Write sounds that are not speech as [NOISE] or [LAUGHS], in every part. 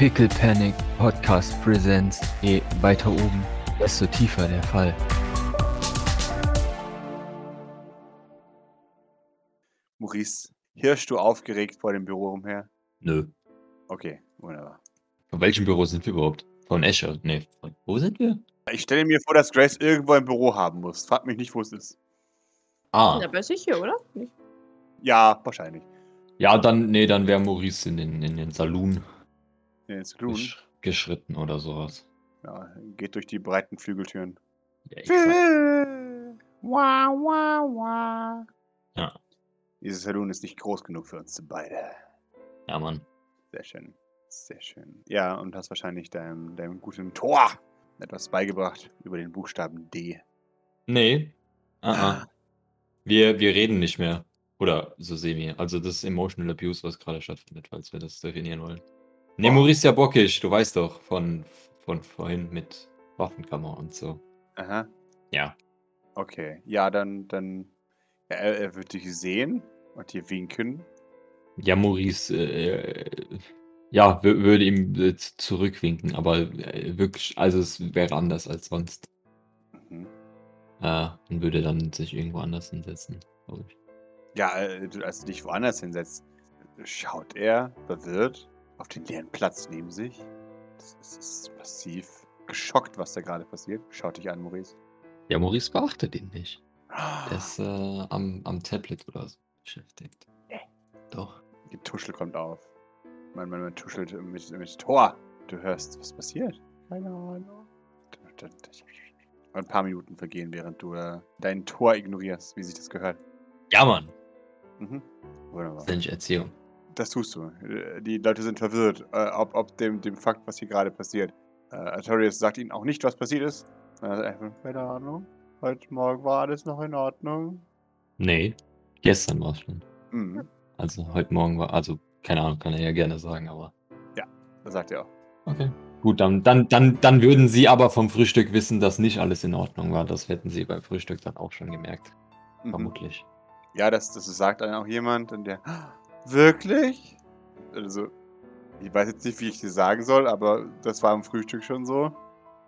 Pickle Panic Podcast Presents. Je weiter oben, desto tiefer der Fall. Maurice, hirschst du aufgeregt vor dem Büro umher? Nö. Okay, wunderbar. Von welchem Büro sind wir überhaupt? Von Escher? Nee. Von, wo sind wir? Ich stelle mir vor, dass Grace irgendwo ein Büro haben muss. Frag mich nicht, wo es ist. Ah. Ja, bei hier, oder? Nicht? Ja, wahrscheinlich. Ja, dann, nee, dann wäre Maurice in den, in den Saloon In den Saloon. gesch geschritten oder sowas. Ja, geht durch die breiten Flügeltüren. Ja, exakt. Wah, wah, wah. Ja. Dieses Saloon ist nicht groß genug für uns beide. ja, Mann. Sehr schön. Sehr schön. Ja, und hast wahrscheinlich deinem, deinem guten Tor etwas beigebracht über den Buchstaben D. Nee. Ah, ah. Wir, wir reden nicht mehr. Oder so semi. Also das ist Emotional Abuse, was gerade stattfindet, falls wir das definieren wollen. Oh. Maurice ist ja bockig, du weißt doch, von, von vorhin mit Waffenkammer und so. Aha. Ja. Okay. Ja, dann, dann. Ja, er, er wird dich sehen und dir winken. Ja, Maurice, äh, ja, wür- würde ihm äh, zurückwinken, aber äh, wirklich, also es wäre anders als sonst. Mhm. Äh, und würde dann sich irgendwo anders hinsetzen, glaube ich. Ja, äh, als du dich woanders hinsetzt, schaut er verwirrt auf den leeren Platz neben sich. Das ist, ist massiv geschockt, was da gerade passiert. Schaut dich an, Maurice. Ja, Maurice beachtet ihn nicht. Er ist äh, am, am Tablet oder so beschäftigt. Doch. Die Tuschel kommt auf. Man, man, man tuschelt mit, mit Tor. Du hörst, was passiert? Keine Ahnung. Ein paar Minuten vergehen, während du äh, dein Tor ignorierst, wie sich das gehört. Ja, Mann. Mhm. Wunderbar. Das ich Erziehung. Das tust du. Äh, Die Leute sind verwirrt, äh, ob, ob dem, dem Fakt, was hier gerade passiert. Äh, Artorius sagt ihnen auch nicht, was passiert ist. Einfach, keine Ahnung. Heute Morgen war alles noch in Ordnung. Nee, gestern war es schon. Mhm. Also heute Morgen war, also keine Ahnung, kann er ja gerne sagen, aber. Das sagt er auch. Okay. Gut, dann, dann, dann, dann würden sie aber vom Frühstück wissen, dass nicht alles in Ordnung war. Das hätten sie beim Frühstück dann auch schon gemerkt. Mhm. Vermutlich. Ja, das, das sagt dann auch jemand und der, "Ah, wirklich? Also, ich weiß jetzt nicht, wie ich dir sagen soll, aber das war am Frühstück schon so.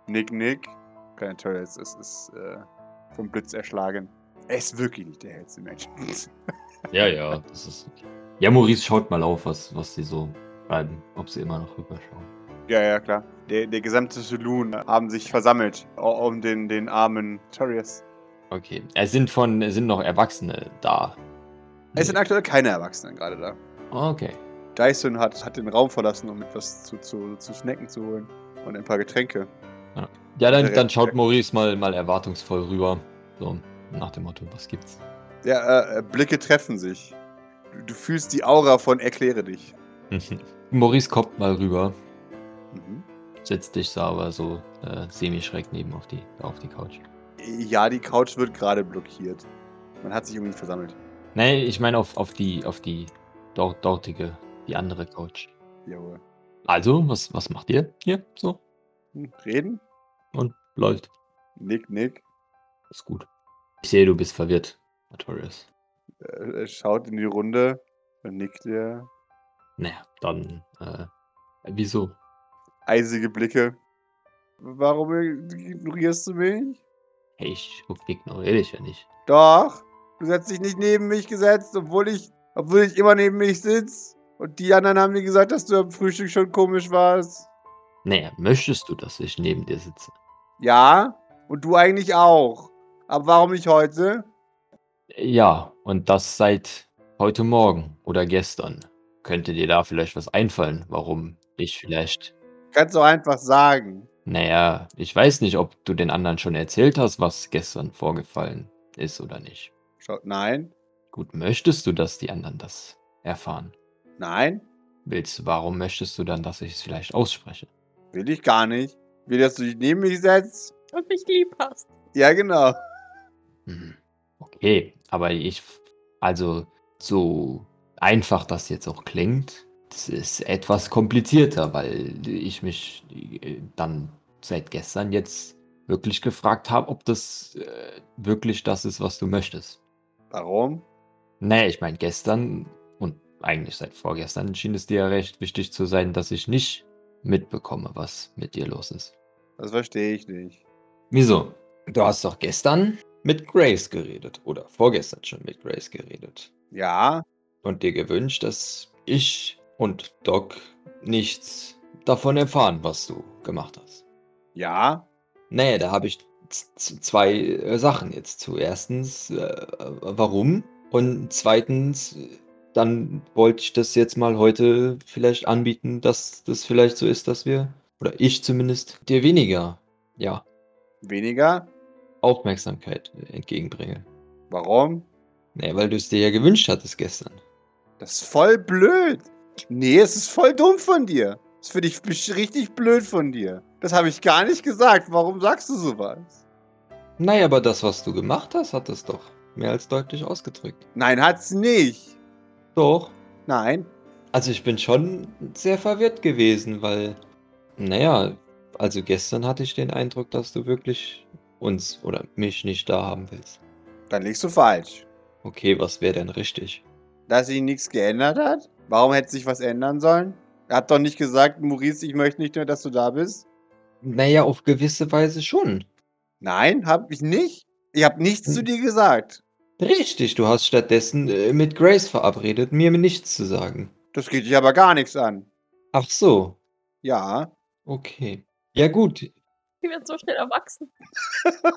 Nick, Nick. Keine Toll, es ist, äh, vom Blitz erschlagen. Er ist wirklich nicht der hellste Mensch. [LAUGHS] Ja, ja, das ist. Ja, Maurice schaut mal auf, was, was sie so schreiben, ob sie immer noch rüberschauen. ja, ja, klar. Der, der gesamte Saloon haben sich versammelt um den, den armen Torius. Okay. Es sind von, es sind noch Erwachsene da. Es sind aktuell keine Erwachsenen gerade da. Okay. Dyson hat, hat den Raum verlassen, um etwas zu, zu, zu snacken zu holen. Und ein paar Getränke. Ja, dann, Der- dann schaut Maurice mal, mal erwartungsvoll rüber. So, nach dem Motto, was gibt's? Ja, äh, Blicke treffen sich. Du, du fühlst die Aura von Erkläre dich. [LAUGHS] Maurice kommt mal rüber, Mhm. setzt dich da aber so äh, semi-schräg neben auf die, auf die Couch. Ja, die Couch wird gerade blockiert. Man hat sich um ihn versammelt. Nee, ich meine auf, auf die, auf die dort, dortige, die andere Couch. Jawohl. Also, was, was macht ihr hier so? Hm, Reden? Und läuft. Nick, Nick. Ist gut. Ich sehe, du bist verwirrt, Artorius. Äh, er schaut in die Runde und nickt dir. Naja, dann, äh, wieso? Eisige Blicke. Warum ignorierst du mich? Hey, ich ignoriere dich ja nicht. Doch. Du setzt dich nicht neben mich gesetzt, obwohl ich, obwohl ich immer neben mich sitze. Und die anderen haben mir gesagt, dass du am Frühstück schon komisch warst. Naja, möchtest du, dass ich neben dir sitze? Ja, und du eigentlich auch. Aber warum nicht heute? Ja, und das seit heute Morgen oder gestern. Könnte dir da vielleicht was einfallen, warum ich vielleicht. Kannst du einfach sagen. Naja, ich weiß nicht, ob du den anderen schon erzählt hast, was gestern vorgefallen ist oder nicht. Schaut, nein, Gut, möchtest du, dass die anderen das erfahren? nein, Willst du, warum möchtest du dann, dass ich es vielleicht ausspreche? will ich gar nicht. Will, dass du dich neben mich setzt? Und mich lieb hast. Ja, genau. Hm, Okay, aber ich, also so einfach das jetzt auch klingt, das ist etwas komplizierter, weil ich mich äh, dann seit gestern jetzt wirklich gefragt habe, ob das äh, wirklich das ist, was du möchtest. Warum? Nee, ich meine, gestern und eigentlich seit vorgestern schien es dir ja recht wichtig zu sein, dass ich nicht mitbekomme, was mit dir los ist. Das verstehe ich nicht. Wieso? Du hast doch gestern mit Grace geredet oder vorgestern schon mit Grace geredet Ja, und dir gewünscht, dass ich und Doc nichts davon erfahren, was du gemacht hast. ja, Nee, da habe ich zwei äh, Sachen jetzt zu. Erstens, äh, warum? Und zweitens, dann wollte ich das jetzt mal heute vielleicht anbieten, dass das vielleicht so ist, dass wir, oder ich zumindest, dir weniger, ja, weniger. Aufmerksamkeit entgegenbringe. Warum? Nee, weil du es dir ja gewünscht hattest gestern. Das ist voll blöd. Nee, es ist voll dumm von dir. Das finde ich richtig blöd von dir. Das habe ich gar nicht gesagt. Warum sagst du sowas? Naja, aber das, was du gemacht hast, hat es doch mehr als deutlich ausgedrückt. Nein, hat's nicht. Doch. Nein. Also ich bin schon sehr verwirrt gewesen, weil, naja, also gestern hatte ich den Eindruck, dass du wirklich uns oder mich nicht da haben willst. Dann liegst du falsch. Okay, was wäre denn richtig? Dass sich nichts geändert hat? Warum hätte sich was ändern sollen? Er hat doch nicht gesagt, Maurice, ich möchte nicht mehr, dass du da bist. Naja, auf gewisse Weise schon. Nein, hab ich nicht. Ich habe nichts Hm. zu dir gesagt. Richtig, du hast stattdessen äh, mit Grace verabredet, mir nichts zu sagen. Das geht dich aber gar nichts an. Ach so, Ja. okay. Ja gut, Die wird so schnell erwachsen. [LAUGHS]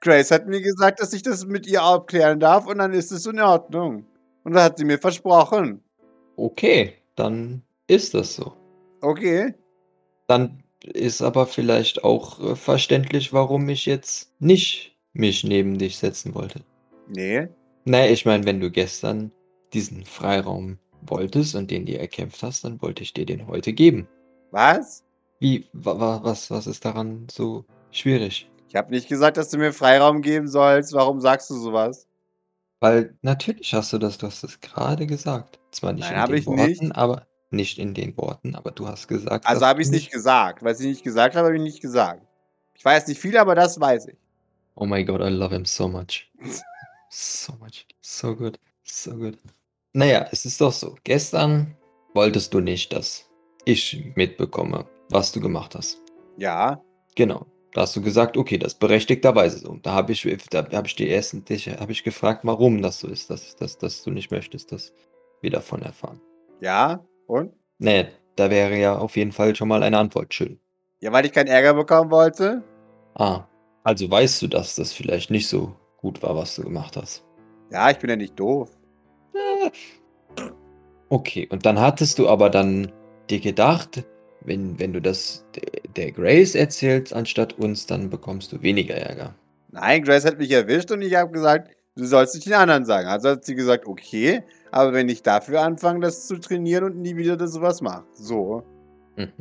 Grace hat mir gesagt, dass ich das mit ihr abklären darf und dann ist es in Ordnung. Und das hat sie mir versprochen. okay, dann ist das so. Okay. Dann ist aber vielleicht auch äh, verständlich, warum ich jetzt nicht mich neben dich setzen wollte. Nee. Naja, ich meine, wenn du gestern diesen Freiraum wolltest und den dir erkämpft hast, dann wollte ich dir den heute geben. Was? Wie, wa, wa, was, was ist daran so schwierig? Ich habe nicht gesagt, dass du mir Freiraum geben sollst. Warum sagst du sowas? Weil natürlich hast du das, du hast es gerade gesagt. Zwar nicht Nein, in den ich Worten, nicht. aber nicht in den Worten, aber du hast gesagt. Also habe ich es nicht gesagt. Was ich nicht gesagt habe, habe ich nicht gesagt. Ich weiß nicht viel, aber das weiß ich. Oh my god, I love him so much. So much. So good. So good. Naja, es ist doch so. Gestern wolltest du nicht, dass ich mitbekomme, was du gemacht hast. Ja. Genau. Da hast du gesagt, okay, das berechtigterweise so. Da habe ich, da habe ich die ersten, dich, habe ich gefragt, warum das so ist, dass, dass, dass du nicht möchtest, dass wir davon erfahren. Ja. Und? Nee, da wäre ja auf jeden Fall schon mal eine Antwort schön. Ja, weil ich keinen Ärger bekommen wollte. Ah, also weißt du, dass das vielleicht nicht so gut war, was du gemacht hast. Ja, ich bin ja nicht doof. Okay, und dann hattest du aber dann dir gedacht, wenn, wenn du das de- der Grace erzählst anstatt uns, dann bekommst du weniger Ärger. Nein, Grace hat mich erwischt und ich habe gesagt, du sollst nicht den anderen sagen. Also hat sie gesagt, okay, aber wenn ich dafür anfange, das zu trainieren und nie wieder das sowas mache. So. Mhm.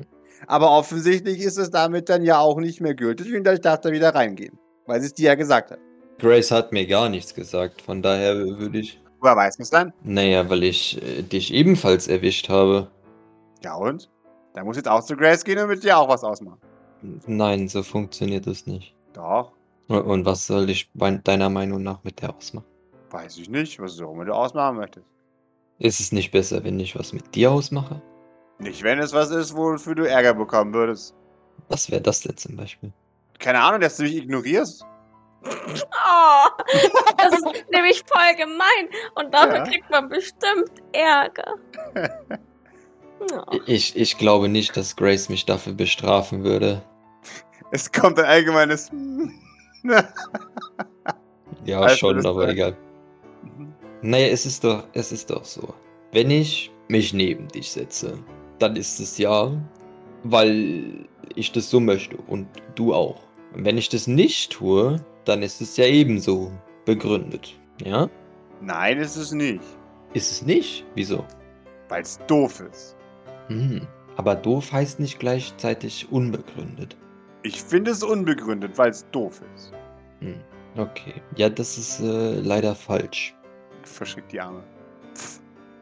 Aber offensichtlich ist es damit dann ja auch nicht mehr gültig und ich darf da wieder reingehen. Weil sie es dir ja gesagt hat. Grace hat mir gar nichts gesagt, von daher würde ich. Woher weiß man es dann? Naja, weil ich äh, dich ebenfalls erwischt habe. Ja und? Da muss jetzt auch zu Grace gehen und mit dir auch was ausmachen. Nein, so funktioniert es nicht. Doch. Und- was soll ich deiner Meinung nach mit der ausmachen? Weiß ich nicht, was du auch mit dir ausmachen möchtest. Ist es nicht besser, wenn ich was mit dir ausmache? Nicht, wenn es was ist, wofür du Ärger bekommen würdest. Was wäre das denn zum Beispiel? Keine Ahnung, dass du mich ignorierst. Oh, das ist [LAUGHS] nämlich voll gemein. Und dafür Ja. kriegt man bestimmt Ärger. [LAUGHS] Oh. Ich, ich glaube nicht, dass Grace mich dafür bestrafen würde. Es kommt ein allgemeines. [LAUGHS] Ja, Also, schon, aber egal. Naja, es ist doch, es ist doch so. Wenn ich mich neben dich setze, dann ist es ja, weil ich das so möchte und du auch. Und wenn ich das nicht tue, dann ist es ja ebenso begründet. Ja? Nein, ist es nicht. Ist es nicht? Wieso? Weil es doof ist. Hm. Aber doof heißt nicht gleichzeitig unbegründet. Ich finde es unbegründet, weil es doof ist. Hm. Okay. Ja, das ist äh, leider falsch. Verschickt die Arme.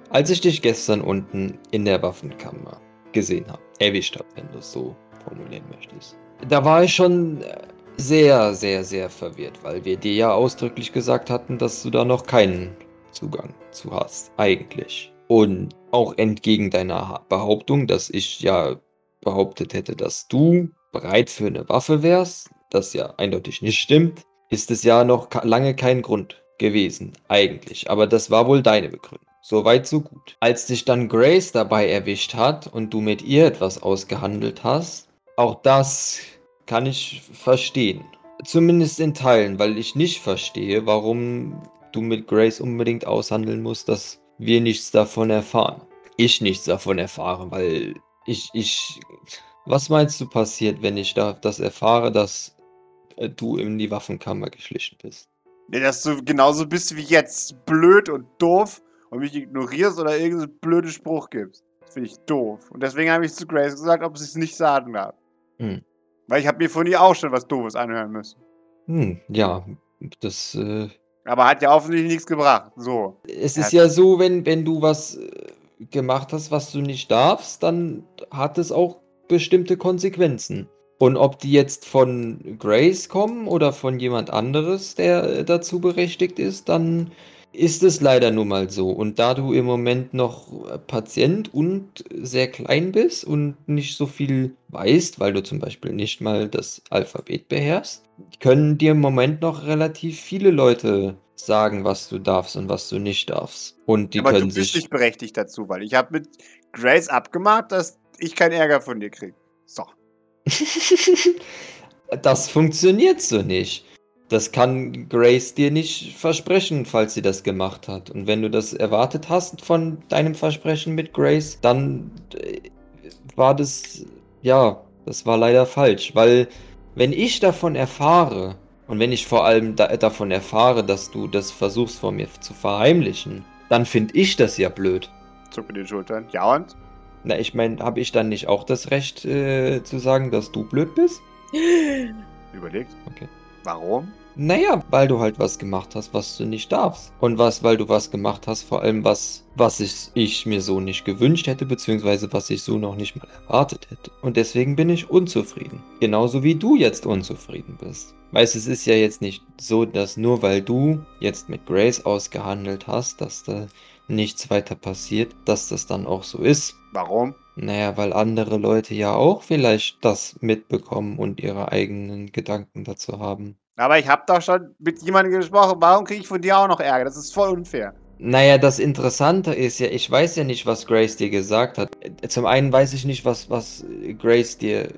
Als ich dich gestern unten in der Waffenkammer gesehen habe, erwischt habe, wenn du es so formulieren möchtest, da war ich schon äh, sehr, sehr, sehr verwirrt, weil wir dir ja ausdrücklich gesagt hatten, dass du da noch keinen Zugang zu hast, eigentlich. Und auch entgegen deiner Ha- Behauptung, dass ich ja behauptet hätte, dass du bereit für eine Waffe wärst, das ja eindeutig nicht stimmt, ist es ja noch lange kein Grund gewesen, eigentlich. Aber das war wohl deine Begründung. So weit, so gut. Als dich dann Grace dabei erwischt hat und du mit ihr etwas ausgehandelt hast, auch das kann ich verstehen. Zumindest in Teilen, weil ich nicht verstehe, warum du mit Grace unbedingt aushandeln musst, dass wir nichts davon erfahren. Ich nichts davon erfahre, weil ich, ich. Was meinst du passiert, wenn ich da das erfahre, dass du in die Waffenkammer geschlichen bist? Nee, dass du genauso bist wie jetzt. Blöd und doof und mich ignorierst oder irgendeinen blöden Spruch gibst. Das finde ich doof. Und deswegen habe ich zu Grace gesagt, ob sie es nicht sagen darf. Hm. Weil ich habe mir von ihr auch schon was Doofes anhören müssen. Hm, ja, das. Äh, Aber hat ja offensichtlich nichts gebracht. So. es ist ja so, wenn, wenn du was äh, gemacht hast, was du nicht darfst, dann hat es auch bestimmte Konsequenzen. Und ob die jetzt von Grace kommen oder von jemand anderes, der äh, dazu berechtigt ist, dann ist es leider nun mal so. Und da du im Moment noch äh, Patient und sehr klein bist und nicht so viel weißt, weil du zum Beispiel nicht mal das Alphabet beherrschst, können dir im Moment noch relativ viele Leute sagen, was du darfst und was du nicht darfst. Und die Aber du können bist sich. nicht berechtigt dazu, weil ich habe mit Grace abgemacht, dass ich keinen Ärger von dir kriege. So. [LAUGHS] das funktioniert so nicht. Das kann Grace dir nicht versprechen, falls sie das gemacht hat. Und wenn du das erwartet hast von deinem Versprechen mit Grace, dann äh, war das, ja, das war leider falsch. Weil wenn ich davon erfahre, und wenn ich vor allem da, davon erfahre, dass du das versuchst vor mir zu verheimlichen, dann finde ich das ja blöd. Zuck mit den Schultern. Ja und? Na, ich meine, habe ich dann nicht auch das Recht äh, zu sagen, dass du blöd bist? [LAUGHS] Überlegt. Okay. Warum? Naja, weil du halt was gemacht hast, was du nicht darfst. Und was, weil du was gemacht hast, vor allem was, was ich, ich mir so nicht gewünscht hätte, beziehungsweise was ich so noch nicht mal erwartet hätte. Und deswegen bin ich unzufrieden. Genauso wie du jetzt unzufrieden bist. Weißt, es ist ja jetzt nicht so, dass nur weil du jetzt mit Grace ausgehandelt hast, dass da nichts weiter passiert, dass das dann auch so ist. Warum? Naja, weil andere Leute ja auch vielleicht das mitbekommen und ihre eigenen Gedanken dazu haben. Aber ich habe doch schon mit jemandem gesprochen. Warum kriege ich von dir auch noch Ärger? Das ist voll unfair. Naja, das Interessante ist ja, ich weiß ja nicht, was Grace dir gesagt hat. Zum einen weiß ich nicht, was, was Grace dir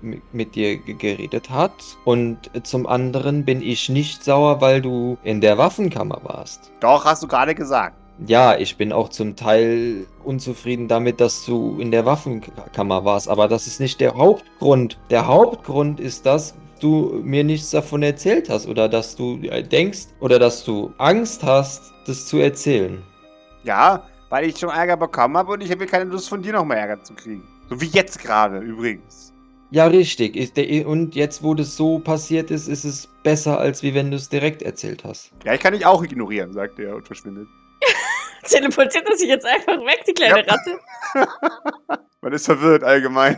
mi- mit dir ge- geredet hat. Und zum anderen bin ich nicht sauer, weil du in der Waffenkammer warst. Doch, hast du gerade gesagt. Ja, ich bin auch zum Teil unzufrieden damit, dass du in der Waffenkammer warst, aber das ist nicht der Hauptgrund. Der Hauptgrund ist, dass du mir nichts davon erzählt hast oder dass du äh, denkst oder dass du Angst hast, das zu erzählen. Ja, weil ich schon Ärger bekommen habe und ich habe keine Lust von dir noch mehr Ärger zu kriegen. So wie jetzt gerade übrigens. Ja, richtig. Und jetzt, wo das so passiert ist, ist es besser, als wie wenn du es direkt erzählt hast. Ja, ich kann dich auch ignorieren, sagt er und verschwindet. Teleportiert er sich jetzt einfach weg, die kleine Ja. Ratte? [LAUGHS] Man ist verwirrt allgemein.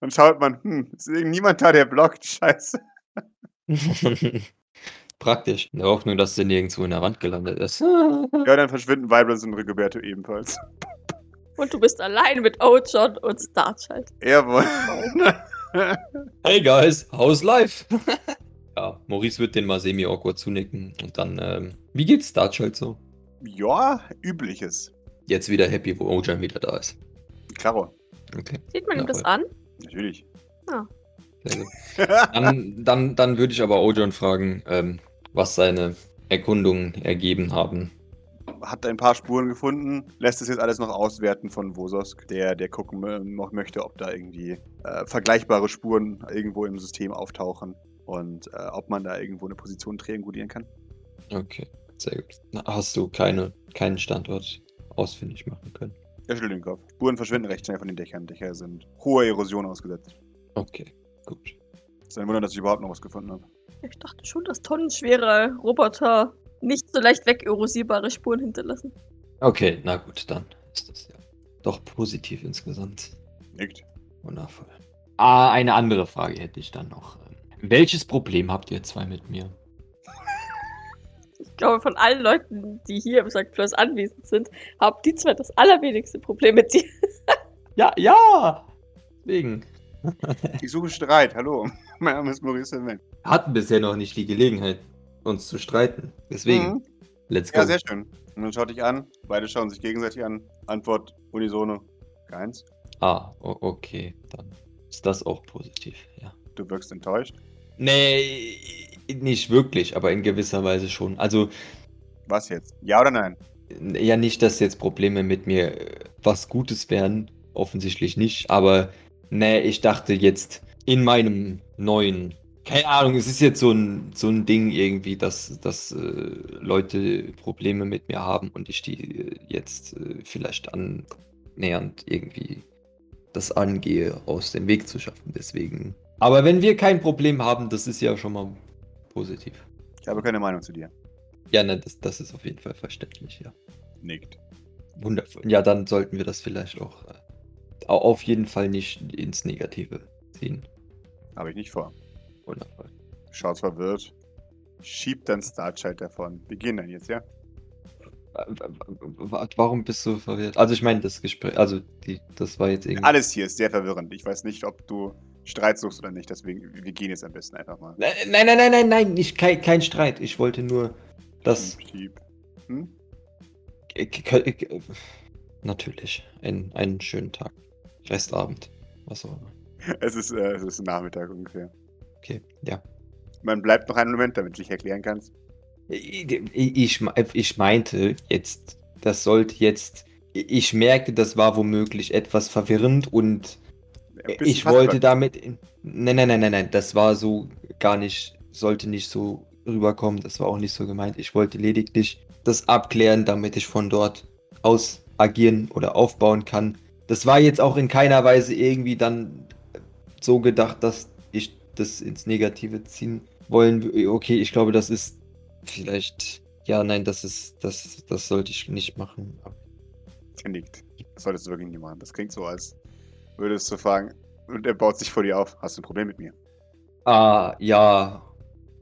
Dann schaut man, hm, ist irgendjemand da, der blockt? Scheiße. [LAUGHS] Praktisch. In der Hoffnung, dass der nirgendwo in der Wand gelandet ist. [LAUGHS] Ja, dann verschwinden Vibrance und Rigoberto ebenfalls. Und du bist allein mit Ojon und Starchild. Jawohl. Hey guys, how's life? ja, Maurice wird den mal semi-awkward zunicken und dann, ähm, wie geht's Starchild so? Ja, übliches. Jetzt wieder happy, wo Ojan wieder da ist. Klaro, Okay, Sieht man ihm das an? natürlich. gut. Dann, dann, dann würde ich aber Ojan fragen, ähm, was seine Erkundungen ergeben haben. Hat ein paar Spuren gefunden, lässt es jetzt alles noch auswerten von Vososk, der, der gucken noch möchte, ob da irgendwie äh, vergleichbare Spuren irgendwo im System auftauchen und äh, ob man da irgendwo eine Position triangulieren kann. Okay, sehr gut. Na, Hast du keine, keinen Standort ausfindig machen können? Er schüttelt den Kopf. Spuren verschwinden recht schnell von den Dächern. Dächer sind hoher Erosion ausgesetzt. Okay, gut. Es ist ein Wunder, dass ich überhaupt noch was gefunden habe. Ich dachte schon, dass tonnenschwere Roboter nicht so leicht wegerosierbare Spuren hinterlassen. Okay, na gut, dann ist das ja doch positiv insgesamt. Nickt. Wundervoll. Ah, eine andere Frage hätte ich dann noch. Welches Problem habt ihr zwei mit mir? Ich glaube, von allen Leuten, die hier im St. Plus anwesend sind, haben die zwei das allerwenigste Problem mit dir. Ja, ja! Deswegen. Ich suche Streit, hallo. [LAUGHS] Mein Name ist Maurice Sylvain. Hatten bisher noch nicht die Gelegenheit, uns zu streiten. Deswegen, Mhm. let's go. Ja, sehr schön. Und dann schaut dich an. Beide schauen sich gegenseitig an. Antwort unisono. Keins. ah, okay. Dann ist das auch positiv, ja. Du wirkst enttäuscht. Nee, nicht wirklich, aber in gewisser Weise schon. Also, Was jetzt? Ja oder nein? ja, nicht, dass jetzt Probleme mit mir äh, was Gutes wären. Offensichtlich nicht. Aber, nee, ich dachte jetzt in meinem neuen. Keine Ahnung, es ist jetzt so ein, so ein Ding irgendwie, dass, dass äh, Leute Probleme mit mir haben und ich die äh, jetzt äh, vielleicht annähernd irgendwie das angehe, aus dem Weg zu schaffen. Deswegen. Aber wenn wir kein Problem haben, das ist ja schon mal positiv. Ich habe keine Meinung zu dir. Ja, ne, das, das ist auf jeden Fall verständlich, ja. Nickt. Wundervoll. Ja, dann sollten wir das vielleicht auch äh, au- auf jeden Fall nicht ins Negative ziehen. Habe ich nicht vor. Wundervoll. Schaut verwirrt. Schiebt dann Starchild davon. Wir gehen dann jetzt, ja? Wa- Warum bist du verwirrt? Also ich meine, das Gespräch, also die, das war jetzt irgendwie. Alles hier ist sehr verwirrend. Ich weiß nicht, ob du Streit suchst oder nicht. Deswegen, wir gehen jetzt am besten einfach mal. Nein, nein, nein, nein, nein, nicht, kein, kein Streit. Ich wollte nur das. Schieb. Hm? K- k- Natürlich. Ein, einen schönen Tag. Restabend. Was auch immer. Es ist, äh, es ist Nachmittag ungefähr. Okay, ja. Man bleibt noch einen Moment, damit du dich erklären kannst. Ich, ich, ich meinte jetzt, das sollte jetzt. Ich merke, das war womöglich etwas verwirrend und ich wollte damit. Nein, nein, nein, nein, nein. Das war so gar nicht, sollte nicht so rüberkommen. Das war auch nicht so gemeint. Ich wollte lediglich das abklären, damit ich von dort aus agieren oder aufbauen kann. Das war jetzt auch in keiner Weise irgendwie dann so gedacht, dass ich das ins Negative ziehen wollen. Okay, ich glaube, das ist vielleicht. Ja, nein, das ist. Das, das sollte ich nicht machen. Er nickt. Das solltest du wirklich nicht machen. Das klingt so, als würdest du fragen. Und er baut sich vor dir auf. Hast du ein Problem mit mir? Ah, ja.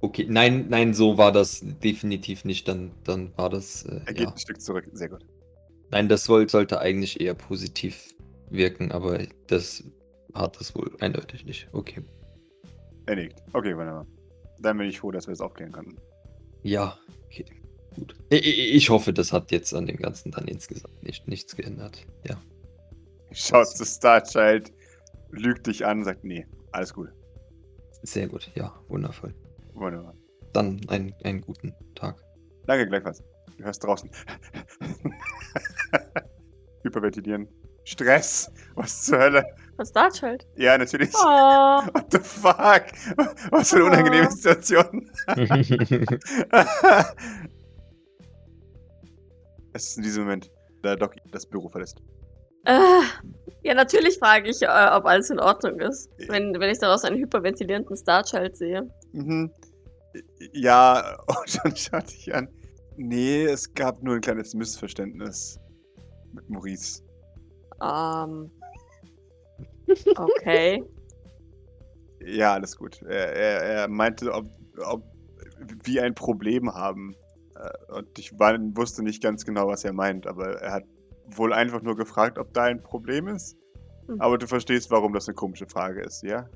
Okay, nein, nein, so war das definitiv nicht. Dann, dann war das. Äh, Er geht ja. ein Stück zurück. Sehr gut. Nein, das soll, sollte eigentlich eher positiv wirken, aber das hat es wohl eindeutig nicht. Okay. Er nickt. Okay, wunderbar. Dann bin ich froh, dass wir das aufklären konnten. Ja, okay. Gut. Ich, ich ich hoffe, das hat jetzt an dem Ganzen dann insgesamt nicht, nichts geändert. Ja. Schaut zu Starchild, lügt dich an, sagt, nee, alles gut. Sehr gut. Ja, wundervoll. Wunderbar. Dann einen, einen guten Tag. Danke, gleichfalls. Du hörst draußen. [LAUGHS] Hyperventilieren. Stress. Was zur Hölle? Was Starchild? Ja, natürlich. Oh. [LAUGHS] What the fuck? Was für eine unangenehme Oh. Situation. [LAUGHS] es ist in diesem Moment, da Doc das Büro verlässt. Äh, ja, natürlich frage ich, äh, ob alles in Ordnung ist. Wenn, wenn ich daraus einen hyperventilierenden Starchild sehe. Mhm. Ja, und dann schaut dich an. Nee, es gab nur ein kleines Missverständnis mit Maurice. Ähm. [LAUGHS] Okay. Ja, alles gut. Er, er, er meinte, ob, ob wir ein Problem haben. Äh, Und ich war, wusste nicht ganz genau, was er meint, aber er hat wohl einfach nur gefragt, ob da ein Problem ist. Hm. Aber du verstehst, warum das eine komische Frage ist, ja?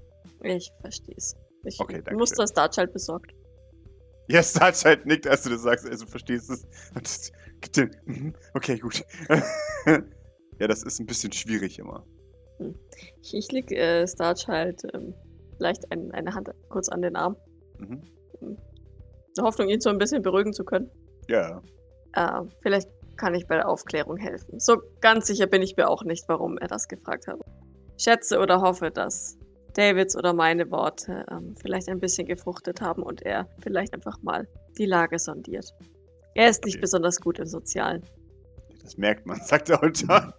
Ich versteh's. Ich Okay, danke muss das Starchild besorgt. Ja, Starchild nickt, als du das sagst, also du verstehst es. Und das gibt den, mhm, okay, gut. [LAUGHS] ja, das ist ein bisschen schwierig immer. Ich, ich leg äh, Starchild ähm, leicht ein, eine Hand kurz an den Arm. Mhm. In der Hoffnung, ihn so ein bisschen beruhigen zu können. Ja, Äh, vielleicht kann ich bei der Aufklärung helfen. So ganz sicher bin ich mir auch nicht, warum er das gefragt hat. Schätze oder hoffe, dass Davids oder meine Worte ähm, vielleicht ein bisschen gefruchtet haben und er vielleicht einfach mal die Lage sondiert. Er ist nicht Okay. besonders gut im Sozialen. das merkt man, [LAUGHS] sagt und John.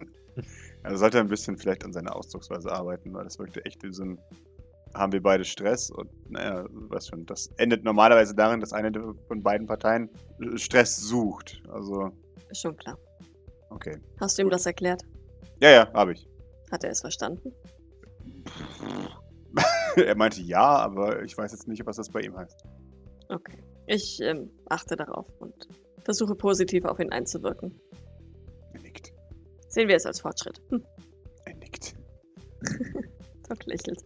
Also sollte er ein bisschen vielleicht an seiner Ausdrucksweise arbeiten, weil das wirkte echt wie so ein. Haben wir beide Stress und naja, was schon. Das endet normalerweise darin, dass eine von beiden Parteien Stress sucht. Also, Ist schon klar. okay. Hast du ihm das erklärt? Ja, ja, habe ich. Hat er es verstanden? [LAUGHS] er meinte ja, aber ich weiß jetzt nicht, was das bei ihm heißt. Okay. Ich ähm, achte darauf und versuche positiv auf ihn einzuwirken. Er nickt. Sehen wir es als Fortschritt. Hm. Er nickt. [LAUGHS] Nick lächelt.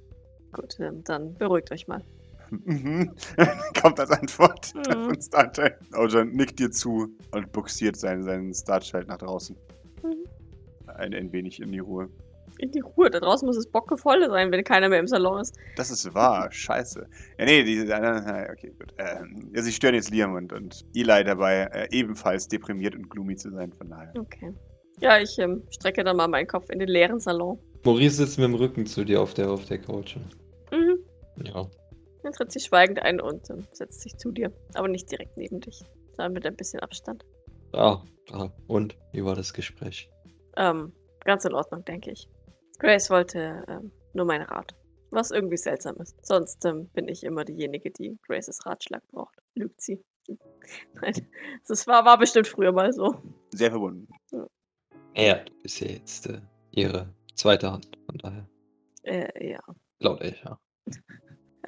Gut, ähm, dann beruhigt euch mal. Mhm. [LAUGHS] Kommt als Antwort Mhm. von Starchild. Ojan nickt dir zu und buxiert seinen, seinen Starchild nach draußen. Mhm. Ein, ein wenig in die Ruhe. In die Ruhe, da draußen muss es bockevoll sein, wenn keiner mehr im Salon ist. Das ist wahr, scheiße. Ja, nee, die, äh, okay, gut. Ähm, ja, sie stören jetzt Liam und, und Eli dabei, äh, ebenfalls deprimiert und gloomy zu sein, von daher. Okay. Ja, ich ähm, strecke dann mal meinen Kopf in den leeren Salon. Maurice sitzt mit dem Rücken zu dir auf der, auf der Couch. Mhm. Ja. Dann tritt sie schweigend ein und setzt sich zu dir. Aber nicht direkt neben dich, sondern mit ein bisschen Abstand. Ah, ah, und? Wie war das Gespräch? Ähm, ganz in Ordnung, denke ich. Grace wollte ähm, nur meinen Rat. Was irgendwie seltsam ist. Sonst ähm, bin ich immer diejenige, die Graces Ratschlag braucht. Lügt sie. [LAUGHS] Nein, das war, war bestimmt früher mal so. Sehr verbunden. Ja, du bist ja jetzt äh, ihre zweite Hand. Von daher. Äh, ja. Laut ich, ja.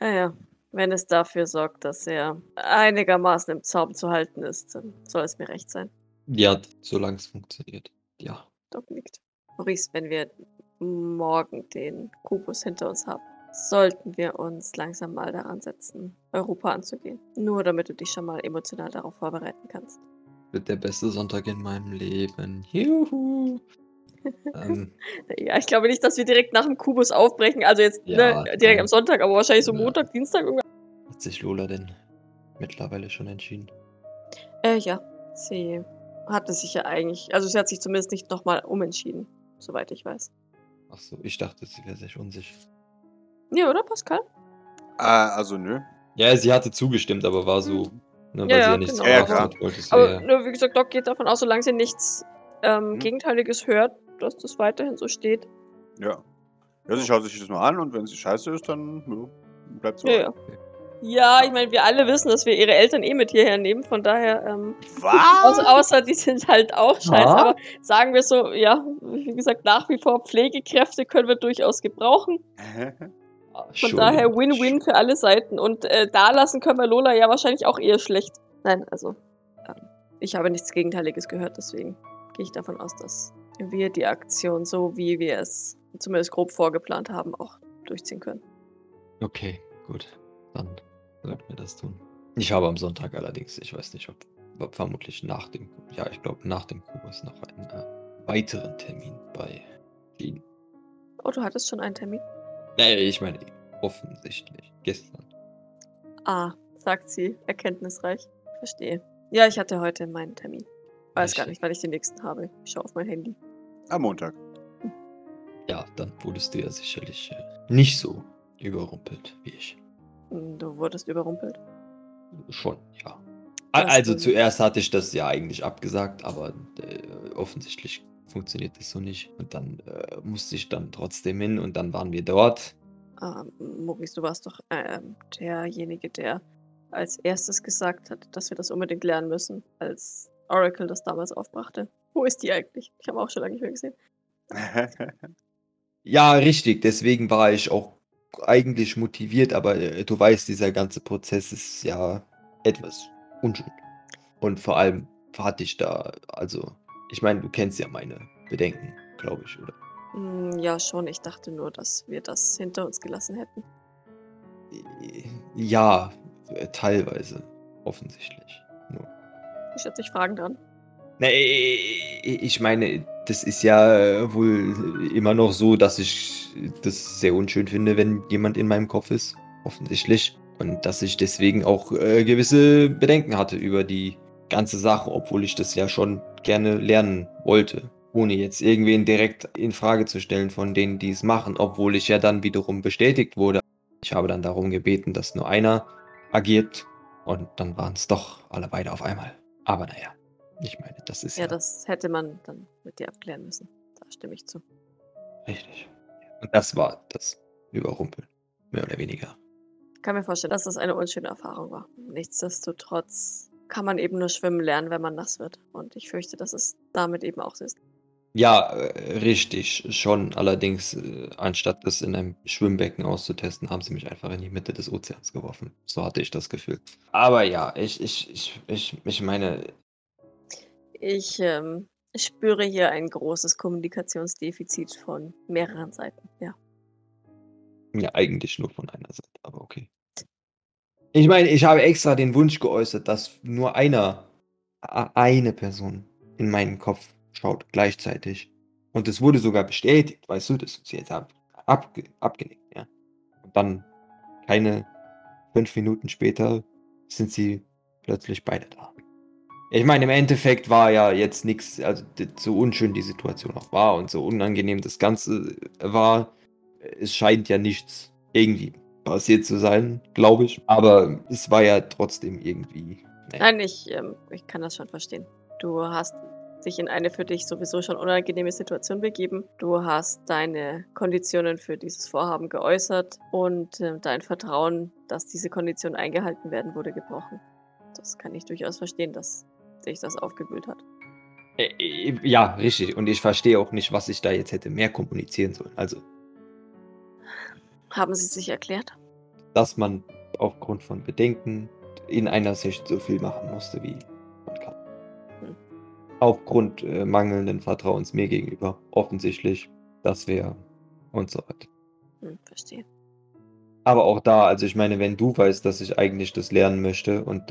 Ja, ja. Wenn es dafür sorgt, dass er einigermaßen im Zaum zu halten ist, dann soll es mir recht sein. Ja, solange es funktioniert. Ja. Doc nickt. Maurice, wenn wir morgen den Kubus hinter uns haben, sollten wir uns langsam mal daran setzen, Europa anzugehen. Nur damit du dich schon mal emotional darauf vorbereiten kannst. Wird der beste Sonntag in meinem Leben. Juhu. Ähm, [LAUGHS] Ja, ich glaube nicht, dass wir direkt nach dem Kubus aufbrechen. Also jetzt Ja, ne, direkt ja. am Sonntag, aber wahrscheinlich so Ja. Montag, Dienstag irgendwann. hat sich Lola denn mittlerweile schon entschieden? Äh, ja. Sie hatte sich ja eigentlich, also sie hat sich zumindest nicht nochmal umentschieden, soweit ich weiß. Ach so, ich dachte, sie wäre sich unsicher. Ja, oder Pascal? Ah, also nö. Ja, sie hatte zugestimmt, aber war so, ne, weil Ja, sie ja, ja nichts genau. Ja, gemacht klar. hat, wollte sie Aber ja. nur, wie gesagt, Doc geht davon aus, solange sie nichts ähm, Mhm. Gegenteiliges hört, dass das weiterhin so steht. Ja. Ja, sie schaut sich das mal an und wenn sie scheiße ist, dann ja, bleibt so. Ja, ja. Ja, ich meine, wir alle wissen, dass wir ihre Eltern eh mit hierher nehmen, von daher, ähm, außer, Was? außer die sind halt auch scheiße, Ah. aber sagen wir so, ja, wie gesagt, nach wie vor Pflegekräfte können wir durchaus gebrauchen. Von daher Win-Win für alle Seiten. Und äh, da lassen können wir Lola ja wahrscheinlich auch eher schlecht. Nein, also, ähm, ich habe nichts Gegenteiliges gehört, deswegen gehe ich davon aus, dass wir die Aktion so, wie wir es zumindest grob vorgeplant haben, auch durchziehen können. Okay, gut. Dann sollten wir das tun. Ich habe am Sonntag allerdings, ich weiß nicht, ob, ob vermutlich nach dem, ja, ich glaube nach dem Kubus noch einen äh, weiteren Termin bei Jean. Oh, du hattest schon einen Termin? Nee, ich meine, offensichtlich. Gestern. Ah, sagt sie, erkenntnisreich. Verstehe. Ja, ich hatte heute meinen Termin. Weiß gar Welche? nicht, wann ich den nächsten habe. Ich schaue auf mein Handy. Am Montag. Ja, dann wurdest du ja sicherlich äh, nicht so überrumpelt wie ich. Du wurdest überrumpelt. Schon, ja. Also zuerst hatte ich das ja eigentlich abgesagt, aber äh, offensichtlich funktioniert das so nicht. Und dann äh, musste ich dann trotzdem hin und dann waren wir dort. Ähm, Maurice, du warst doch ähm, derjenige, der als erstes gesagt hat, dass wir das unbedingt lernen müssen, als Oracle das damals aufbrachte. Wo ist die eigentlich? Ich habe auch schon lange nicht mehr gesehen. [LAUGHS] Ja, richtig, deswegen war ich auch eigentlich motiviert, aber äh, du weißt, dieser ganze Prozess ist ja etwas unschön. Und vor allem hatte ich da, also, ich meine, du kennst ja meine Bedenken, glaube ich, oder? Hm, ja, schon. Ich dachte nur, dass wir das hinter uns gelassen hätten. Ja, äh, teilweise, offensichtlich. Nur. Ich schätze dich Fragen dran. Nee, ich meine, das ist ja äh, wohl immer noch so, dass ich das sehr unschön finde, wenn jemand in meinem Kopf ist, offensichtlich. Und dass ich deswegen auch äh, gewisse Bedenken hatte über die ganze Sache, obwohl ich das ja schon gerne lernen wollte. Ohne jetzt irgendwen direkt in Frage zu stellen von denen, die es machen, obwohl ich ja dann wiederum bestätigt wurde. Ich habe dann darum gebeten, dass nur einer agiert und dann waren es doch alle beide auf einmal. Aber naja, ich meine, das ist ja, Ja, das hätte man dann mit dir abklären müssen. Da stimme ich zu. richtig. Und das war das Überrumpeln, mehr oder weniger. Ich kann mir vorstellen, dass das eine unschöne Erfahrung war. Nichtsdestotrotz kann man eben nur schwimmen lernen, wenn man nass wird. Und ich fürchte, dass es damit eben auch so ist. Ja, äh, richtig, schon. Allerdings, äh, anstatt das in einem Schwimmbecken auszutesten, haben sie mich einfach in die Mitte des Ozeans geworfen. So hatte ich das Gefühl. Aber ja, ich, ich, ich, ich, ich meine, Ich ähm, spüre hier ein großes Kommunikationsdefizit von mehreren Seiten. Ja. Ja, eigentlich nur von einer Seite, aber okay. Ich meine, ich habe extra den Wunsch geäußert, dass nur einer, eine Person in meinen Kopf schaut gleichzeitig. Und es wurde sogar bestätigt, weißt du, das ist jetzt ab, abge, abgenickt, ja. Und dann keine fünf Minuten später sind sie plötzlich beide da. Ich meine, im Endeffekt war ja jetzt nichts, also so unschön die Situation auch war und so unangenehm das Ganze war, es scheint ja nichts irgendwie passiert zu sein, glaube ich. Aber es war ja trotzdem irgendwie. naja. Nein, ich, ähm, ich kann das schon verstehen. Du hast dich in eine für dich sowieso schon unangenehme Situation begeben. Du hast deine Konditionen für dieses Vorhaben geäußert und äh, dein Vertrauen, dass diese Konditionen eingehalten werden, wurde gebrochen. Das kann ich durchaus verstehen, dass dich das aufgewühlt hat. Äh, äh, Ja, richtig. Und ich verstehe auch nicht, was ich da jetzt hätte mehr kommunizieren sollen. Also, Haben sie sich erklärt? dass man aufgrund von Bedenken in einer Sicht so viel machen musste, wie man kann. Hm. Aufgrund äh, mangelnden Vertrauens mir gegenüber, offensichtlich, dass wir und so weiter. Hm, verstehe. Aber auch da, also ich meine, wenn du weißt, dass ich eigentlich das lernen möchte und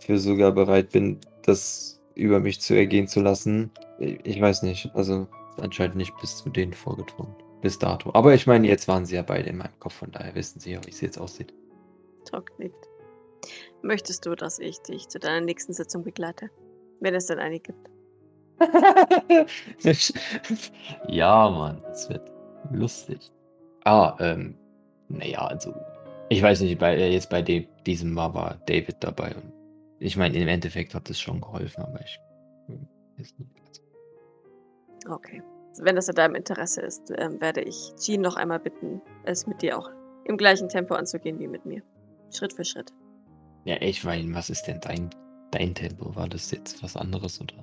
dafür sogar bereit bin, das über mich zu ergehen zu lassen, ich, weiß nicht, also anscheinend nicht bis zu denen vorgedrungen. Bis dato. Aber ich meine, jetzt waren sie ja beide in meinem Kopf, von daher wissen sie ja, wie es jetzt aussieht. Talk nickt. Möchtest du, dass ich dich zu deiner nächsten Sitzung begleite? Wenn es denn eine gibt. [LAUGHS] ja, Mann, es wird lustig. Ah, ähm, naja, also, ich weiß nicht, bei, äh, jetzt bei dem, diesem Mal war David dabei und ich meine, im Endeffekt hat es schon geholfen, aber ich hm, nicht. Also, Okay. Wenn das in deinem Interesse ist, ähm, werde ich Jean noch einmal bitten, es mit dir auch im gleichen Tempo anzugehen wie mit mir. Schritt für Schritt. Ja, ich meine, was ist denn dein, dein Tempo? War das jetzt was anderes oder?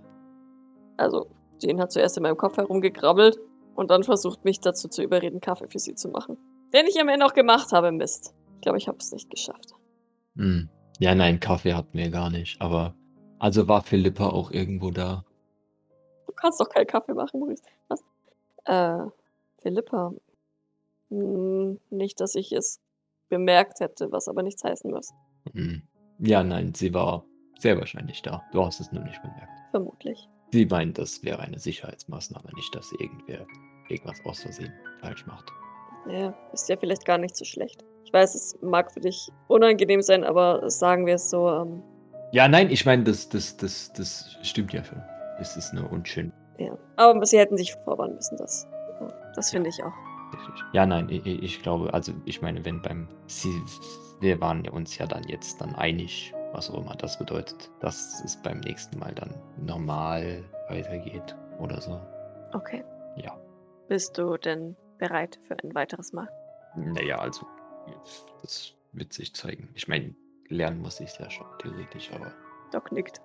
Also, Jean hat zuerst in meinem Kopf herumgekrabbelt und dann versucht, mich dazu zu überreden, Kaffee für sie zu machen. Den ich am Ende auch gemacht habe, Mist. Ich glaube, ich habe es nicht geschafft. Hm. Ja, nein, Kaffee hatten wir gar nicht, aber also war Philippa auch irgendwo da. Du kannst doch keinen Kaffee machen, Maurice. Was? Äh, Philippa. Hm, nicht, dass ich es bemerkt hätte, was aber nichts heißen muss. Hm. Ja, nein, sie war sehr wahrscheinlich da. Du hast es nur nicht bemerkt. Vermutlich. Sie meint, das wäre eine Sicherheitsmaßnahme, nicht, dass irgendwer irgendwas aus Versehen falsch macht. Ja, ist ja vielleicht gar nicht so schlecht. Ich weiß, es mag für dich unangenehm sein, aber sagen wir es so, ähm, Ja, nein, ich meine, das, das, das, das stimmt ja schon. Es ist nur unschön. ja. Aber sie hätten sich vorwarnen müssen, das. Das finde ich auch. Ja, nein, ich, ich glaube, also ich meine, wenn beim Sie, wir waren uns ja dann jetzt dann einig, was auch immer das bedeutet, dass es beim nächsten Mal dann normal weitergeht oder so. Okay. Ja. Bist du denn bereit für ein weiteres Mal? Naja, also das wird sich zeigen. Ich meine, lernen muss ich ja schon theoretisch, aber Doc nickt.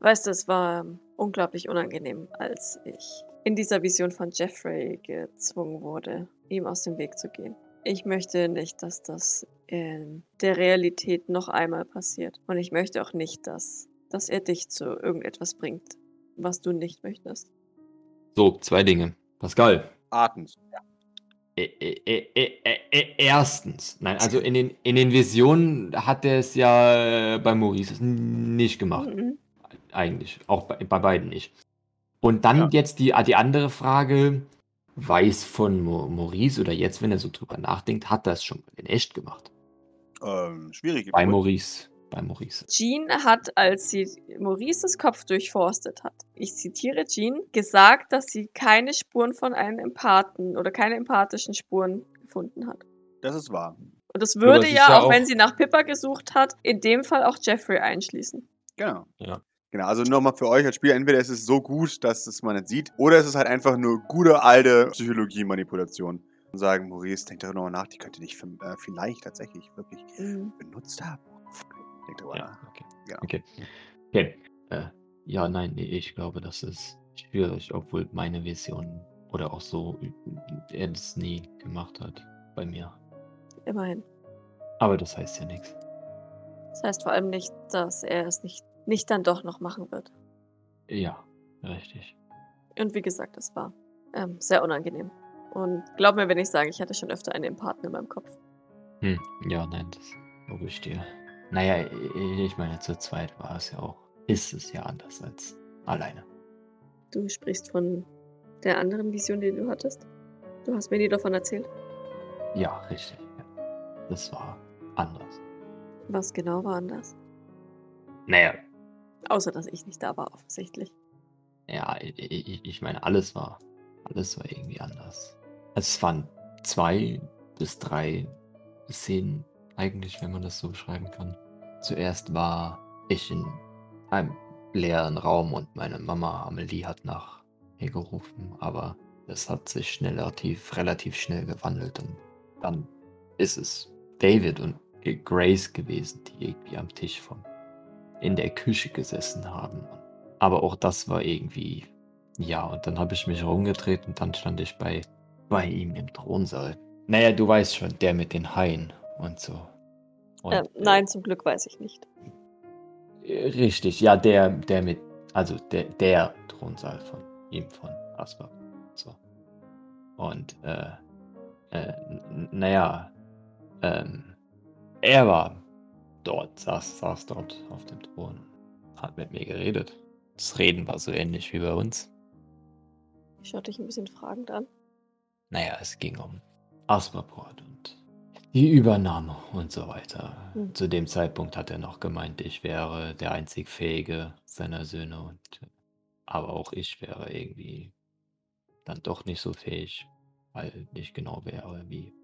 Weißt du, es war ähm, unglaublich unangenehm, als ich in dieser Vision von Jeffrey gezwungen wurde, ihm aus dem Weg zu gehen. Ich möchte nicht, dass das in der Realität noch einmal passiert. Und ich möchte auch nicht, dass, dass er dich zu irgendetwas bringt, was du nicht möchtest. so, zwei Dinge. Pascal, ä- ä- Erstens, nein, also in den, in den Visionen hat er es ja äh, bei Maurice nicht gemacht. Mhm. Eigentlich. Auch bei, bei beiden nicht. Und dann Ja. jetzt die, die andere Frage: Weiß von Maurice oder jetzt, wenn er so drüber nachdenkt, hat er es schon in echt gemacht? Ähm, schwierig. Bei Maurice. Bei Maurice. Jean hat, als sie Maurices Kopf durchforstet hat, ich zitiere Jean, gesagt, dass sie keine Spuren von einem Empathen oder keine empathischen Spuren gefunden hat. Das ist wahr. Und das würde ist ja, ja auch auch- wenn sie nach Pippa gesucht hat, in dem Fall auch Jeffrey einschließen. Genau. Ja. Genau, also nochmal für euch als Spieler, entweder ist es so gut, dass es man nicht sieht, oder es ist halt einfach nur gute alte Psychologie-Manipulation. Und sagen, Maurice, denk doch nochmal nach, die könnte dich äh, vielleicht tatsächlich wirklich Mhm. benutzt haben. Drüber Ja, okay. Ja. Okay. okay. Äh, ja, nein, nee, ich glaube, das ist schwierig, obwohl meine Vision oder auch so äh, er das nie gemacht hat bei mir. Immerhin. Aber das heißt ja nichts. Das heißt vor allem nicht, dass er es nicht, nicht dann doch noch machen wird. Ja, richtig. Und wie gesagt, es war ähm, sehr unangenehm. Und glaub mir, wenn ich sage, ich hatte schon öfter einen Partner in meinem Kopf. Hm, ja, nein, das glaube ich dir. Naja, ich meine, zu zweit war es ja auch, ist es ja anders als alleine. Du sprichst von der anderen Vision, die du hattest? Du hast mir nie davon erzählt. Ja, richtig. Das war anders. Was genau war anders? Naja, Außer, dass ich nicht da war, offensichtlich. ja, ich, ich, ich meine, alles war, alles war irgendwie anders. Also es waren zwei bis drei Szenen eigentlich, wenn man das so beschreiben kann. Zuerst war ich in einem leeren Raum und meine Mama Amelie hat nach mir gerufen, aber das hat sich schnell relativ, relativ schnell gewandelt und dann ist es David und Grace gewesen, die irgendwie am Tisch von in der Küche gesessen haben. Aber auch das war irgendwie, ja, und dann habe ich mich rumgedreht und dann stand ich bei, bei ihm im Thronsaal. Naja, du weißt schon, der mit den Haien und so. Und, äh, nein, zum Glück weiß ich nicht. Richtig, ja, der, der mit, also der, der Thronsaal von ihm, von Asbab. So. Und, äh, äh, naja, ähm, er war dort, saß, saß dort auf dem Thron, hat mit mir geredet. Das Reden war so ähnlich wie bei uns. Ich schaue dich ein bisschen fragend an. Naja, es ging um Asperport und die Übernahme und so weiter. Hm. Zu dem Zeitpunkt hat er noch gemeint, ich wäre der einzig Fähige seiner Söhne und aber auch ich wäre irgendwie dann doch nicht so fähig, weil ich genau wäre wie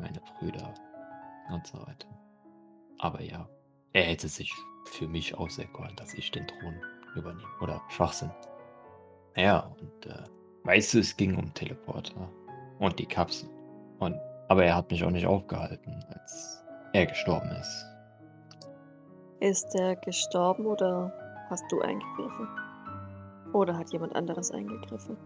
meine Brüder und so weiter. Aber ja, er hätte sich für mich auserkoren, dass ich den Thron übernehme. Oder Schwachsinn. Ja, und äh, weißt du, es ging um Teleporter und die Kapsel. Und, aber er hat mich auch nicht aufgehalten, als er gestorben ist. Ist er gestorben oder hast du eingegriffen? Oder hat jemand anderes eingegriffen?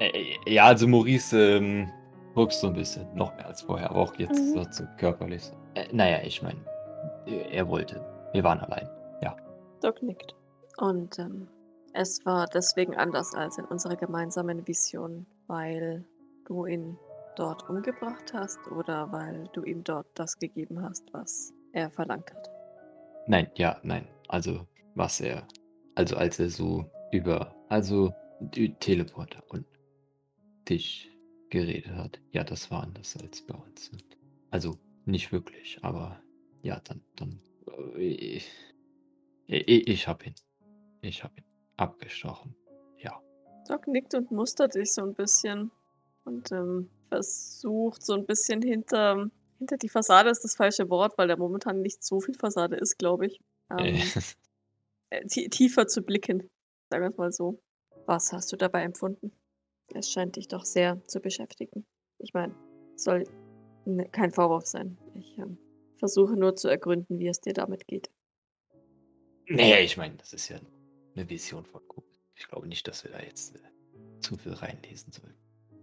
Äh, ja, also Maurice ähm, guckst so ein bisschen, noch mehr als vorher, aber auch jetzt Mhm. so zu körperlich. Äh, naja, ich meine, er wollte. Wir waren allein. Doc nickt. Und ähm, es war deswegen anders als in unserer gemeinsamen Vision, weil du ihn dort umgebracht hast oder weil du ihm dort das gegeben hast, was er verlangt hat. Nein, ja, nein. Also, was er. Also, als er so über. Also, die Teleporter und dich geredet hat. Ja, das war anders als bei uns. Also, nicht wirklich, aber ja, dann. dann äh, ich, ich, ich hab ihn. Ich hab ihn abgestochen. Ja. Doc nickt und mustert dich so ein bisschen und ähm, versucht so ein bisschen hinter, hinter die Fassade ist das falsche Wort, weil da momentan nicht so viel Fassade ist, glaube ich. Ähm, [LAUGHS] äh, tie- tiefer zu blicken, sagen wir es mal so. Was hast du dabei empfunden? Es scheint dich doch sehr zu beschäftigen. Ich meine, soll ne, kein Vorwurf sein. Ich ähm, versuche nur zu ergründen, wie es dir damit geht. naja, ich meine, das ist ja eine Vision von Kuh. Ich glaube nicht, dass wir da jetzt äh, zu viel reinlesen sollen.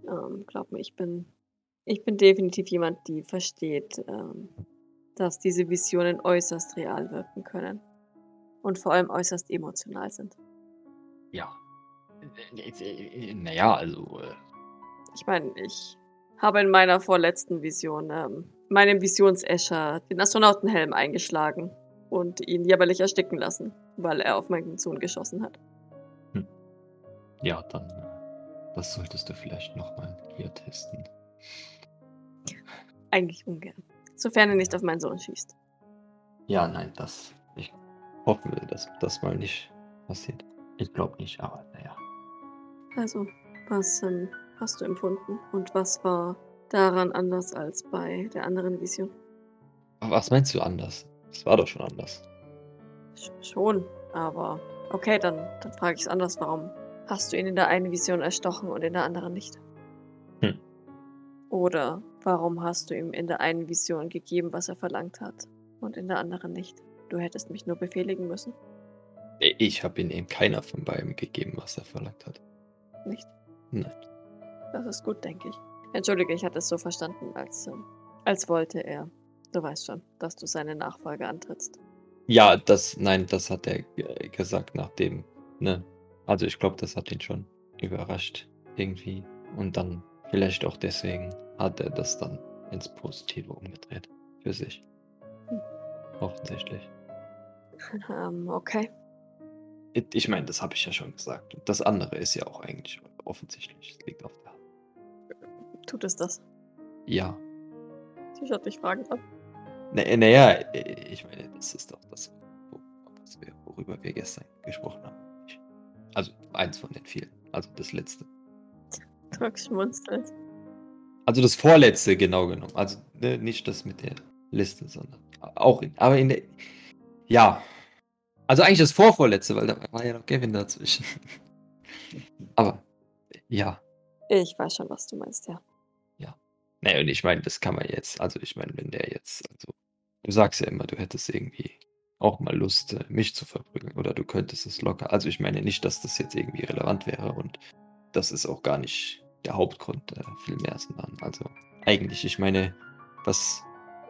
Ähm, glaub mir, ich bin, ich bin definitiv jemand, die versteht, ähm, dass diese Visionen äußerst real wirken können. Und vor allem äußerst emotional sind. Ja. Naja, also. Äh, Ich meine, ich habe in meiner vorletzten Vision, ähm, meinem Visionsescher, den Astronautenhelm eingeschlagen und ihn jämmerlich ersticken lassen, weil er auf meinen Sohn geschossen hat. Ja, dann. Das solltest du vielleicht nochmal hier testen. Eigentlich ungern. Sofern er nicht auf meinen Sohn schießt. Ja, nein, das. Ich hoffe, dass das mal nicht passiert. Ich glaube nicht, aber naja. Also, was ähm, hast du empfunden und was war daran anders als bei der anderen Vision? Was meinst du anders? Es war doch schon anders. Sch schon, aber okay, dann, dann frage ich es anders. Warum hast du ihn in der einen Vision erstochen und in der anderen nicht? Hm. Oder warum hast du ihm in der einen Vision gegeben, was er verlangt hat und in der anderen nicht? Du hättest mich nur befehligen müssen, Ich habe ihm eben keiner von beiden gegeben, was er verlangt hat. nicht? Nein. Das ist gut, denke ich. Entschuldige, ich hatte es so verstanden, als, ähm, als wollte er. Du weißt schon, dass du seine Nachfolge antrittst. Ja, das, nein, das hat er ge- gesagt nachdem, ne? Also ich glaube, das hat ihn schon überrascht irgendwie. Und dann vielleicht auch deswegen hat er das dann ins Positive umgedreht. Für sich. Hm. Offensichtlich. Ähm, okay. Ich- Ich meine, das habe ich ja schon gesagt. Das andere ist ja auch eigentlich offensichtlich. Es liegt auf der Hand. Tut es das? Ja. Sie schaut mich fragend an. Naja, na ja, ich meine, das ist doch das, worüber wir gestern gesprochen haben. Also eins von den vielen. Also das letzte. Schmunzelt. Also das vorletzte genau genommen. Also ne, nicht das mit der Liste, sondern auch in, aber in der. Ja. Also eigentlich das vorvorletzte, weil da war ja noch Kevin dazwischen. [LAUGHS] aber ja. Ich weiß schon, was du meinst, ja. Naja, und ich meine, das kann man jetzt, also ich meine, wenn der jetzt, also du sagst ja immer, du hättest irgendwie auch mal Lust, äh, mich zu verprügeln oder du könntest es locker. Also ich meine nicht, dass das jetzt irgendwie relevant wäre und das ist auch gar nicht der Hauptgrund, äh, vielmehr, sondern also eigentlich, ich meine, was,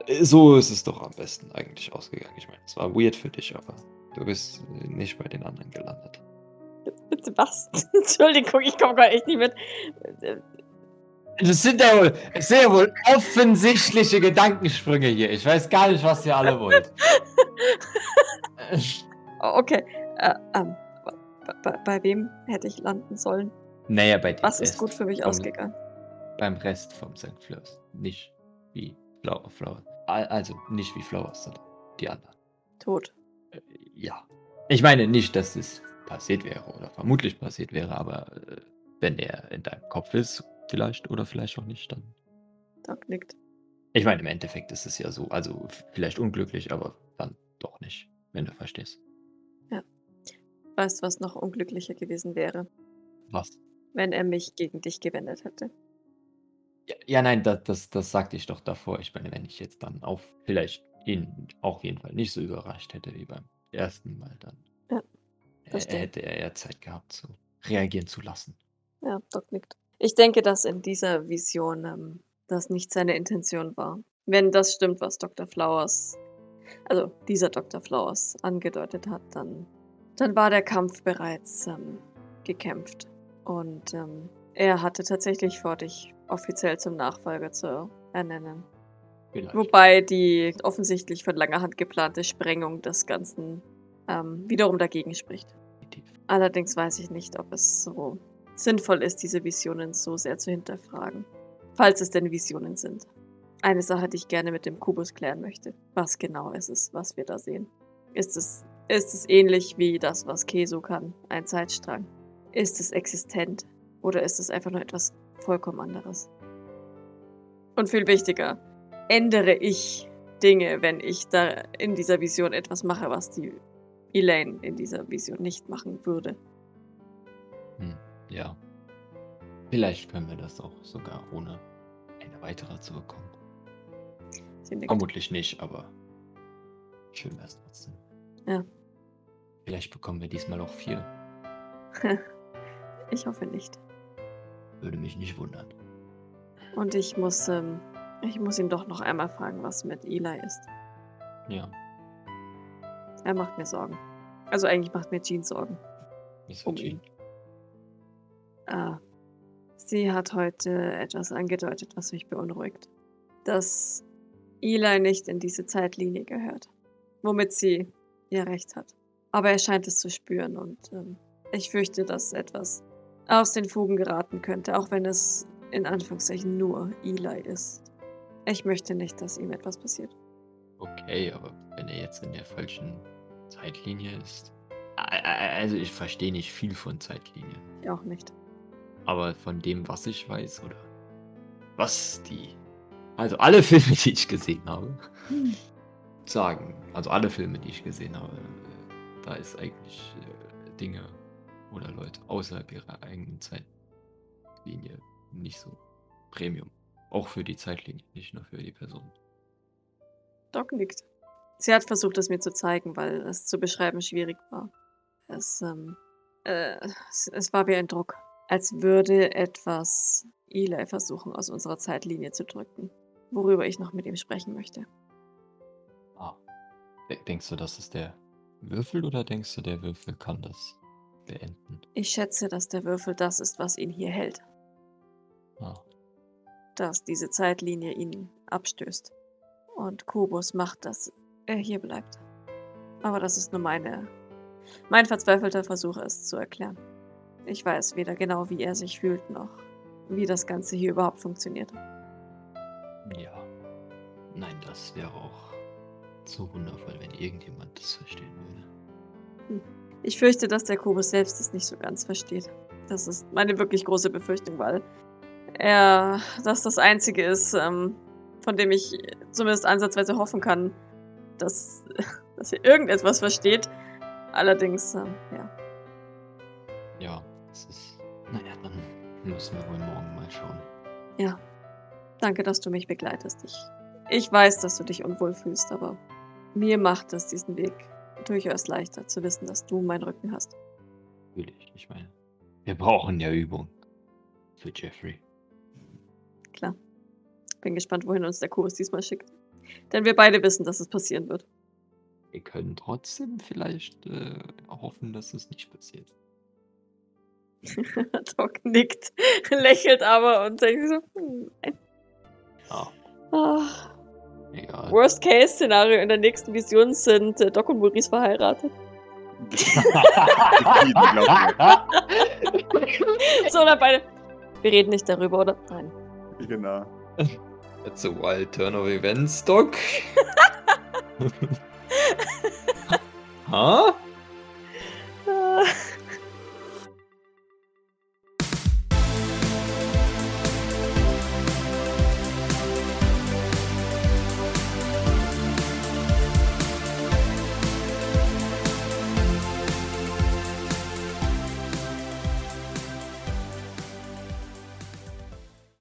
äh, so ist es doch am besten eigentlich ausgegangen. Ich meine, es war weird für dich, aber du bist äh, nicht bei den anderen gelandet. Bitte was? [LAUGHS] Entschuldigung, ich komme gar echt nicht mit. Das sind ja wohl, es sind ja wohl offensichtliche Gedankensprünge hier. Ich weiß gar nicht, was ihr alle wollt. [LAUGHS] [LAUGHS] oh, Okay. Äh, ähm, bei, bei, wem hätte ich landen sollen? naja, bei dem Was ist Rest gut für mich vom- ausgegangen? Beim Rest vom St. Flowers. Nicht wie Flower, Flower. Al- Also nicht wie Flowers, sondern die anderen. Tot. Äh, Ja. Ich meine nicht, dass es passiert wäre oder vermutlich passiert wäre, aber äh, wenn er in deinem Kopf ist, vielleicht oder vielleicht auch nicht, dann. Doc nickt. Ich meine, im Endeffekt ist es ja so, also vielleicht unglücklich, aber wenn du verstehst. Weißt du, was noch unglücklicher gewesen wäre, Was? wenn er mich gegen dich gewendet hätte? Ja, ja nein, das, das, das sagte ich doch davor. Ich meine, wenn ich jetzt dann auf vielleicht ihn auf jeden Fall nicht so überrascht hätte wie beim ersten Mal, dann Ja, verstehe. hätte er ja Zeit gehabt, zu reagieren zu lassen. Ja, Doc nickt. Ich denke, dass in dieser Vision ähm, das nicht seine Intention war. Wenn das stimmt, was Dr. Flowers, also dieser Dr. Flowers angedeutet hat, dann, dann war der Kampf bereits ähm, gekämpft. Und ähm, er hatte tatsächlich vor, dich offiziell zum Nachfolger zu ernennen. Vielleicht. Wobei die offensichtlich von langer Hand geplante Sprengung des Ganzen ähm, wiederum dagegen spricht. Allerdings weiß ich nicht, ob es so sinnvoll ist, diese Visionen so sehr zu hinterfragen. Falls es denn Visionen sind. Eine Sache, die ich gerne mit dem Kubus klären möchte. Was genau ist es, was wir da sehen? Ist es, ist es ähnlich wie das, was Keso kann? Ein Zeitstrang? Ist es existent? Oder ist es einfach nur etwas vollkommen anderes? Und viel wichtiger, ändere ich Dinge, wenn ich da in dieser Vision etwas mache, was die Elaine in dieser Vision nicht machen würde. Hm, ja. Vielleicht können wir das auch sogar ohne eine weitere zu bekommen. Sie nickt. Vermutlich nicht, aber schön wäre es trotzdem. Ja. Vielleicht bekommen wir diesmal auch vier. [LAUGHS] Ich hoffe nicht. Würde mich nicht wundern. Und ich muss, ähm, ich muss ihn doch noch einmal fragen, was mit Eli ist. Ja, Er macht mir Sorgen. Also eigentlich macht mir Jean Sorgen. ist Um ihn. Ah, sie hat heute etwas angedeutet, was mich beunruhigt. Dass Eli nicht in diese Zeitlinie gehört. Womit sie ihr Recht hat. Aber er scheint es zu spüren und ähm, ich fürchte, dass etwas aus den Fugen geraten könnte, auch wenn es in Anführungszeichen nur Eli ist. Ich möchte nicht, dass ihm etwas passiert. Okay, aber wenn er jetzt in der falschen Zeitlinie ist. Also ich verstehe nicht viel von Zeitlinien. Ich auch nicht. Aber von dem, was ich weiß, oder was die. Also alle [LAUGHS] Filme, die ich gesehen habe, sagen, also alle Filme, die ich gesehen habe, äh, da ist eigentlich äh, Dinge oder Leute außerhalb ihrer eigenen Zeitlinie nicht so Premium. Auch für die Zeitlinie, nicht nur für die Person. Doc nickt. Sie hat versucht, es mir zu zeigen, weil es zu beschreiben schwierig war. Es, ähm, äh, es, es war wie ein Druck. Als würde etwas Eli versuchen, aus unserer Zeitlinie zu drücken. Worüber ich noch mit ihm sprechen möchte. Ah. De- Denkst du, das ist der Würfel oder denkst du, der Würfel kann das beenden? Ich schätze, dass der Würfel das ist, was ihn hier hält. Ah. dass diese Zeitlinie ihn abstößt. Und Kubus macht, dass er hier bleibt. Aber das ist nur meine, mein verzweifelter Versuch, es zu erklären. Ich weiß weder genau, wie er sich fühlt, noch wie das Ganze hier überhaupt funktioniert. Ja. Nein, das wäre auch so wundervoll, wenn irgendjemand das verstehen würde. Ich fürchte, dass der Kubus selbst es nicht so ganz versteht. Das ist meine wirklich große Befürchtung, weil er das das Einzige ist, ähm, von dem ich zumindest ansatzweise hoffen kann, dass, [LAUGHS] dass er irgendetwas versteht. Allerdings, ähm, ja. Ja, das ist. Naja, dann müssen wir wohl morgen mal schauen. Ja. Danke, dass du mich begleitest. Ich, ich weiß, dass du dich unwohl fühlst, aber mir macht es diesen Weg durchaus leichter zu wissen, dass du meinen Rücken hast. Natürlich, ich meine. Wir brauchen ja Übung. Für Jeffrey. Klar. Bin gespannt, wohin uns der Kurs diesmal schickt. Denn wir beide wissen, dass es passieren wird. Wir können trotzdem vielleicht äh, hoffen, dass es nicht passiert. [LAUGHS] Doc nickt, [LAUGHS] lächelt aber und denkt so, hm, nein. Ja, Ah, egal. Worst-Case-Szenario in der nächsten Vision sind äh, Doc und Maurice verheiratet. [LAUGHS] So, dann beide. Wir reden nicht darüber, oder? Nein. genau. That's a wild turn of events, Doc. [LAUGHS] ha?